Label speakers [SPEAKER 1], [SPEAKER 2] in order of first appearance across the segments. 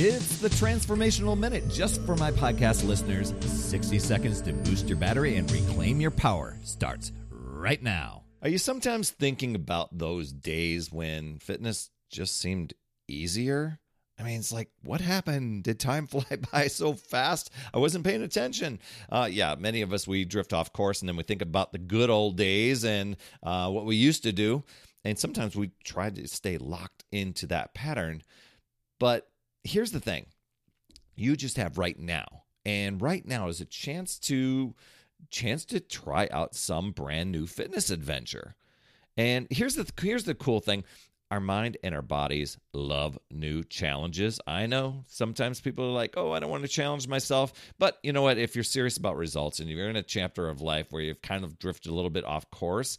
[SPEAKER 1] It's the Transformational Minute just for my podcast listeners. 60 seconds to boost your battery and reclaim your power starts right now. Are you sometimes thinking about those days when fitness just seemed easier? I mean, it's like, what happened? Did time fly by so fast? I wasn't paying attention. Uh, yeah, many of us, we drift off course and then we think about the good old days and uh, what we used to do. And sometimes we try to stay locked into that pattern. But here's the thing you just have right now. And right now is a chance to chance to try out some brand new fitness adventure. And here's the here's the cool thing. Our mind and our bodies love new challenges. I know sometimes people are like, "Oh, I don't want to challenge myself." But you know what? If you're serious about results and you're in a chapter of life where you've kind of drifted a little bit off course,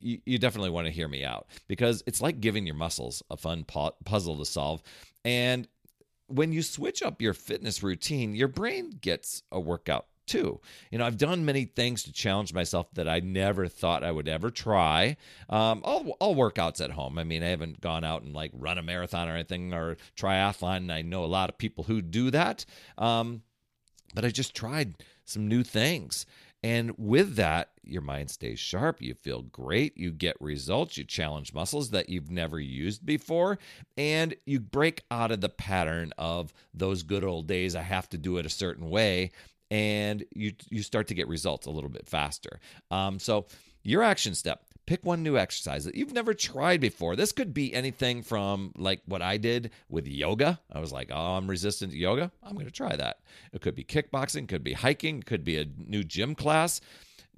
[SPEAKER 1] you, definitely want to hear me out because it's like giving your muscles a fun puzzle to solve. And when you switch up your fitness routine, your brain gets a workout too. You know, I've done many things to challenge myself that I never thought I would ever try. Um, all, all workouts at home. I mean, I haven't gone out and like run a marathon or anything or triathlon. I know a lot of people who do that. Um, but I just tried some new things. And with that, your mind stays sharp. You feel great. You get results. You challenge muscles that you've never used before. And you break out of the pattern of those good old days. I have to do it a certain way. And you, you start to get results a little bit faster. Um, so, your action step Pick one new exercise that you've never tried before. This could be anything from like what I did with yoga. I was like, oh, I'm resistant to yoga. I'm going to try that. It could be kickboxing, could be hiking, could be a new gym class.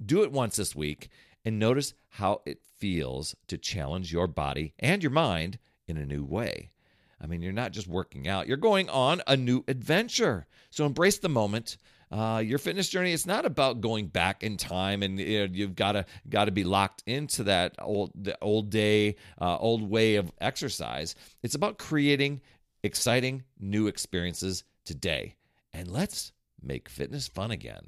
[SPEAKER 1] Do it once this week and notice how it feels to challenge your body and your mind in a new way. I mean, you're not just working out, you're going on a new adventure. So embrace the moment. Uh, your fitness journey it's not about going back in time and you know, you've got to got to be locked into that old the old day uh, old way of exercise. It's about creating exciting new experiences today. And let's make fitness fun again